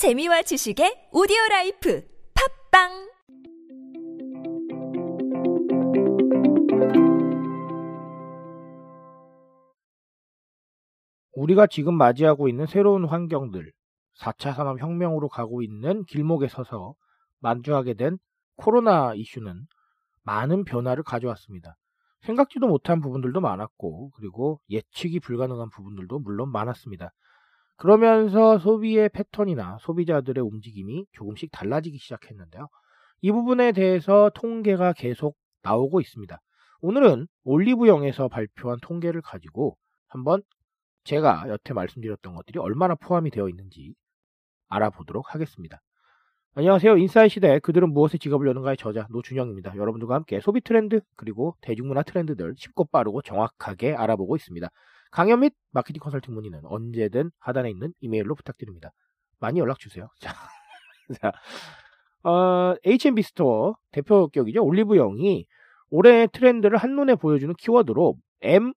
재미와 지식의 오디오 라이프 팟빵 우리가 지금 맞이하고 있는 새로운 환경들, 4차 산업혁명으로 가고 있는 길목에 서서 마주하게 된 코로나 이슈는 많은 변화를 가져왔습니다. 생각지도 못한 부분들도 많았고, 그리고 예측이 불가능한 부분들도 물론 많았습니다. 그러면서 소비의 패턴이나 소비자들의 움직임이 조금씩 달라지기 시작했는데요. 이 부분에 대해서 통계가 계속 나오고 있습니다. 오늘은 올리브영에서 발표한 통계를 가지고 한번 제가 여태 말씀드렸던 것들이 얼마나 포함이 되어 있는지 알아보도록 하겠습니다. 안녕하세요. 인사이 시대 그들은 무엇에 지갑을 여는가의 저자 노준영입니다. 여러분들과 함께 소비 트렌드 그리고 대중문화 트렌드들 쉽고 빠르고 정확하게 알아보고 있습니다. 강연 및 마케팅 컨설팅 문의는 언제든 하단에 있는 이메일로 부탁드립니다. 많이 연락 주세요. 자, 자 어, H&B 스토어 대표격이죠. 올리브영이 올해 트렌드를 한눈에 보여주는 키워드로 MOVING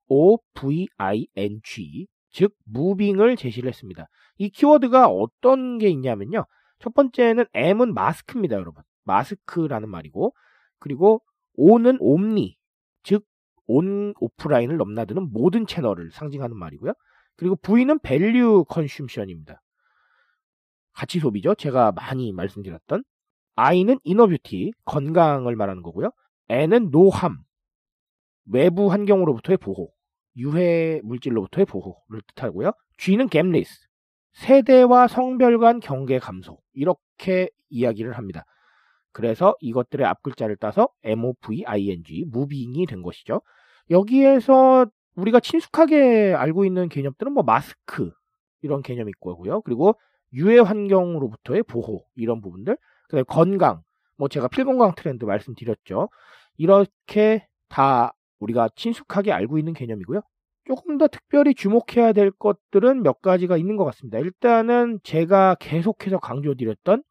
즉 moving을 제시를 했습니다. 이 키워드가 어떤 게 있냐면요. 첫 번째는 M은 마스크입니다, 여러분. 마스크라는 말이고 그리고 O는 omni 즉 온 오프라인을 넘나드는 모든 채널을 상징하는 말이고요. 그리고 V는 value consumption입니다. 가치 소비죠. 제가 많이 말씀드렸던 I는 inner beauty 건강을 말하는 거고요. N은 no harm 외부 환경으로부터의 보호 유해 물질로부터의 보호를 뜻하고요. G는 gapless 세대와 성별 간 경계 감소 이렇게 이야기를 합니다. 그래서 이것들의 앞글자를 따서 MOVING 무빙이 된 것이죠. 여기에서 우리가 친숙하게 알고 있는 개념들은 뭐 마스크 이런 개념이 있고요. 그리고 유해 환경으로부터의 보호 이런 부분들, 그다음에 건강, 뭐 제가 필건강 트렌드 말씀드렸죠. 이렇게 다 우리가 친숙하게 알고 있는 개념이고요. 조금 더 특별히 주목해야 될 것들은 몇 가지가 있는 것 같습니다. 일단은 제가 계속해서 강조드렸던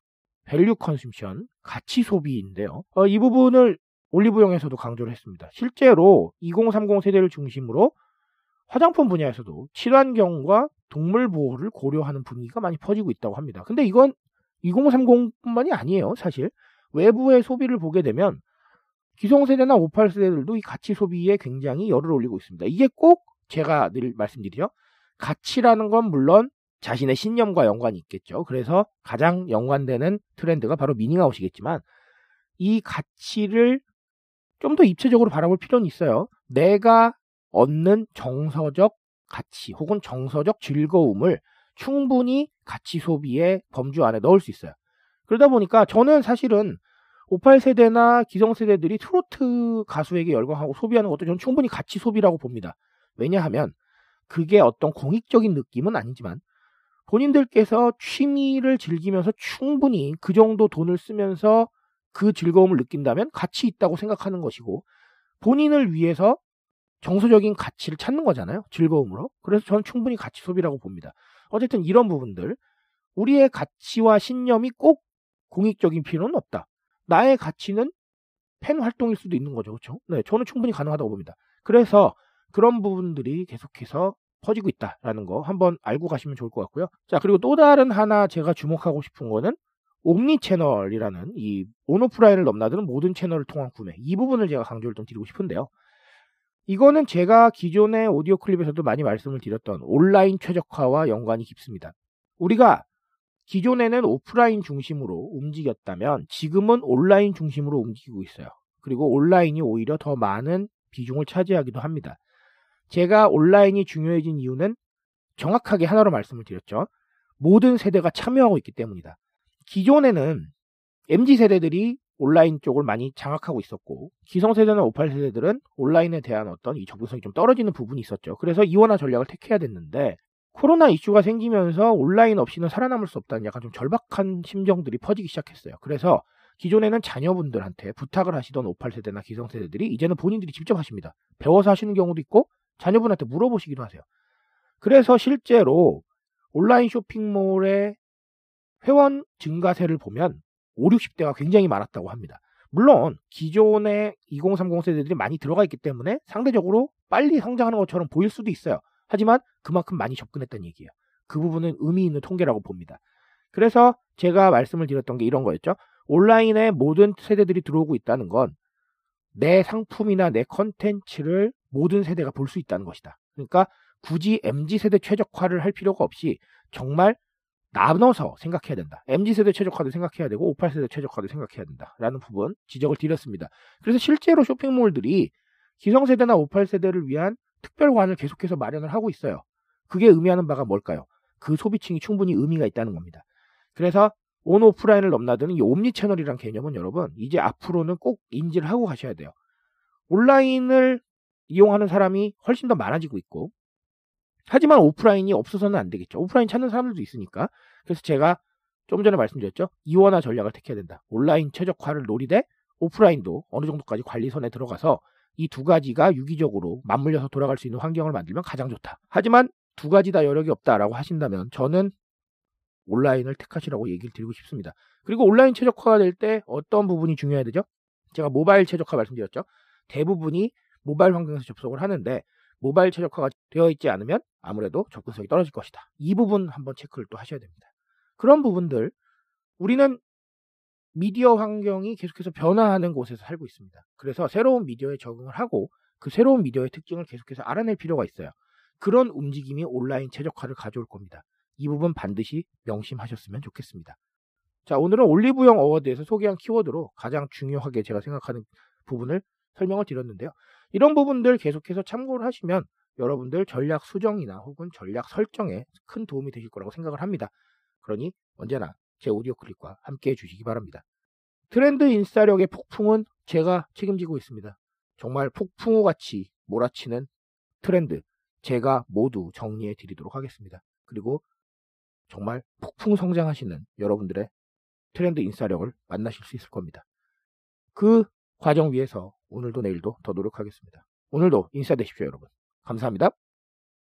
value consumption, 가치 소비인데요. 어, 이 부분을 올리브영에서도 강조를 했습니다. 실제로 2030 세대를 중심으로 화장품 분야에서도 친환경과 동물 보호를 고려하는 분위기가 많이 퍼지고 있다고 합니다. 근데 이건 2030뿐만이 아니에요, 사실. 외부의 소비를 보게 되면 기성세대나 58세대들도 이 가치 소비에 굉장히 열을 올리고 있습니다. 이게 꼭 제가 늘 말씀드리죠. 가치라는 건 물론 자신의 신념과 연관이 있겠죠. 그래서 가장 연관되는 트렌드가 바로 미닝아웃이겠지만 이 가치를 좀 더 입체적으로 바라볼 필요는 있어요. 내가 얻는 정서적 가치 혹은 정서적 즐거움을 충분히 가치 소비의 범주 안에 넣을 수 있어요. 그러다 보니까 저는 사실은 58세대나 기성세대들이 트로트 가수에게 열광하고 소비하는 것도 저는 충분히 가치 소비라고 봅니다. 왜냐하면 그게 어떤 공익적인 느낌은 아니지만 본인들께서 취미를 즐기면서 충분히 그 정도 돈을 쓰면서 그 즐거움을 느낀다면 가치 있다고 생각하는 것이고 본인을 위해서 정서적인 가치를 찾는 거잖아요. 즐거움으로. 그래서 저는 충분히 가치 소비라고 봅니다. 어쨌든 이런 부분들 우리의 가치와 신념이 꼭 공익적인 필요는 없다. 나의 가치는 팬 활동일 수도 있는 거죠. 그렇죠? 네, 저는 충분히 가능하다고 봅니다. 그래서 그런 부분들이 계속해서 퍼지고 있다라는 거 한번 알고 가시면 좋을 것 같고요. 자, 그리고 또 다른 하나 제가 주목하고 싶은 거는 옴니 채널이라는 이 온오프라인을 넘나드는 모든 채널을 통한 구매 이 부분을 제가 강조를 좀 드리고 싶은데요. 이거는 제가 기존의 오디오 클립에서도 많이 말씀을 드렸던 온라인 최적화와 연관이 깊습니다. 우리가 기존에는 오프라인 중심으로 움직였다면 지금은 온라인 중심으로 움직이고 있어요. 그리고 온라인이 오히려 더 많은 비중을 차지하기도 합니다. 제가 온라인이 중요해진 이유는 정확하게 하나로 말씀을 드렸죠. 모든 세대가 참여하고 있기 때문이다. 기존에는 MZ 세대들이 온라인 쪽을 많이 장악하고 있었고 기성 세대나 58 세대들은 온라인에 대한 어떤 이 접근성이 좀 떨어지는 부분이 있었죠. 그래서 이원화 전략을 택해야 됐는데 코로나 이슈가 생기면서 온라인 없이는 살아남을 수 없다는 약간 좀 절박한 심정들이 퍼지기 시작했어요. 그래서 기존에는 자녀분들한테 부탁을 하시던 58세대나 기성세대들이 이제는 본인들이 직접 하십니다. 배워서 하시는 경우도 있고 자녀분한테 물어보시기도 하세요. 그래서 실제로 온라인 쇼핑몰의 회원 증가세를 보면 5, 60대가 굉장히 많았다고 합니다. 물론 기존의 2030 세대들이 많이 들어가 있기 때문에 상대적으로 빨리 성장하는 것처럼 보일 수도 있어요. 하지만 그만큼 많이 접근했다는 얘기예요. 그 부분은 의미 있는 통계라고 봅니다. 그래서 제가 말씀을 드렸던 게 이런 거였죠. 온라인에 모든 세대들이 들어오고 있다는 건 내 상품이나 내 컨텐츠를 모든 세대가 볼 수 있다는 것이다. 그러니까 굳이 MZ세대 최적화를 할 필요가 없이 정말 나눠서 생각해야 된다. MZ세대 최적화도 생각해야 되고 58세대 최적화도 생각해야 된다. 라는 부분 지적을 드렸습니다. 그래서 실제로 쇼핑몰들이 기성세대나 58세대를 위한 특별관을 계속해서 마련을 하고 있어요. 그게 의미하는 바가 뭘까요? 그 소비층이 충분히 의미가 있다는 겁니다. 그래서 온 오프라인을 넘나드는 이 옴니 채널이란 개념은 여러분 이제 앞으로는 꼭 인지를 하고 가셔야 돼요. 온라인을 이용하는 사람이 훨씬 더 많아지고 있고 하지만 오프라인이 없어서는 안 되겠죠. 오프라인 찾는 사람들도 있으니까. 그래서 제가 좀 전에 말씀드렸죠. 이원화 전략을 택해야 된다. 온라인 최적화를 노리되 오프라인도 어느 정도까지 관리선에 들어가서 이 두 가지가 유기적으로 맞물려서 돌아갈 수 있는 환경을 만들면 가장 좋다. 하지만 두 가지 다 여력이 없다라고 하신다면 저는 온라인을 택하시라고 얘기를 드리고 싶습니다. 그리고 온라인 최적화가 될 때 어떤 부분이 중요해야 되죠? 제가 모바일 최적화 말씀드렸죠. 대부분이 모바일 환경에서 접속을 하는데 모바일 최적화가 되어 있지 않으면 아무래도 접근성이 떨어질 것이다. 이 부분 한번 체크를 또 하셔야 됩니다. 그런 부분들 우리는 미디어 환경이 계속해서 변화하는 곳에서 살고 있습니다. 그래서 새로운 미디어에 적응을 하고 그 새로운 미디어의 특징을 계속해서 알아낼 필요가 있어요. 그런 움직임이 온라인 최적화를 가져올 겁니다. 이 부분 반드시 명심하셨으면 좋겠습니다. 자, 오늘은 올리브영 어워드에서 소개한 키워드로 가장 중요하게 제가 생각하는 부분을 설명을 드렸는데요. 이런 부분들 계속해서 참고를 하시면 여러분들 전략 수정이나 혹은 전략 설정에 큰 도움이 되실 거라고 생각을 합니다. 그러니 언제나 제 오디오 클립과 함께 해주시기 바랍니다. 트렌드 인싸력의 폭풍은 제가 책임지고 있습니다. 정말 폭풍우 같이 몰아치는 트렌드 제가 모두 정리해 드리도록 하겠습니다. 그리고 정말 폭풍 성장하시는 여러분들의 트렌드 인싸력을 만나실 수 있을 겁니다. 그 과정 위해서 오늘도 내일도 더 노력하겠습니다. 오늘도 인싸 되십시오, 여러분. 감사합니다.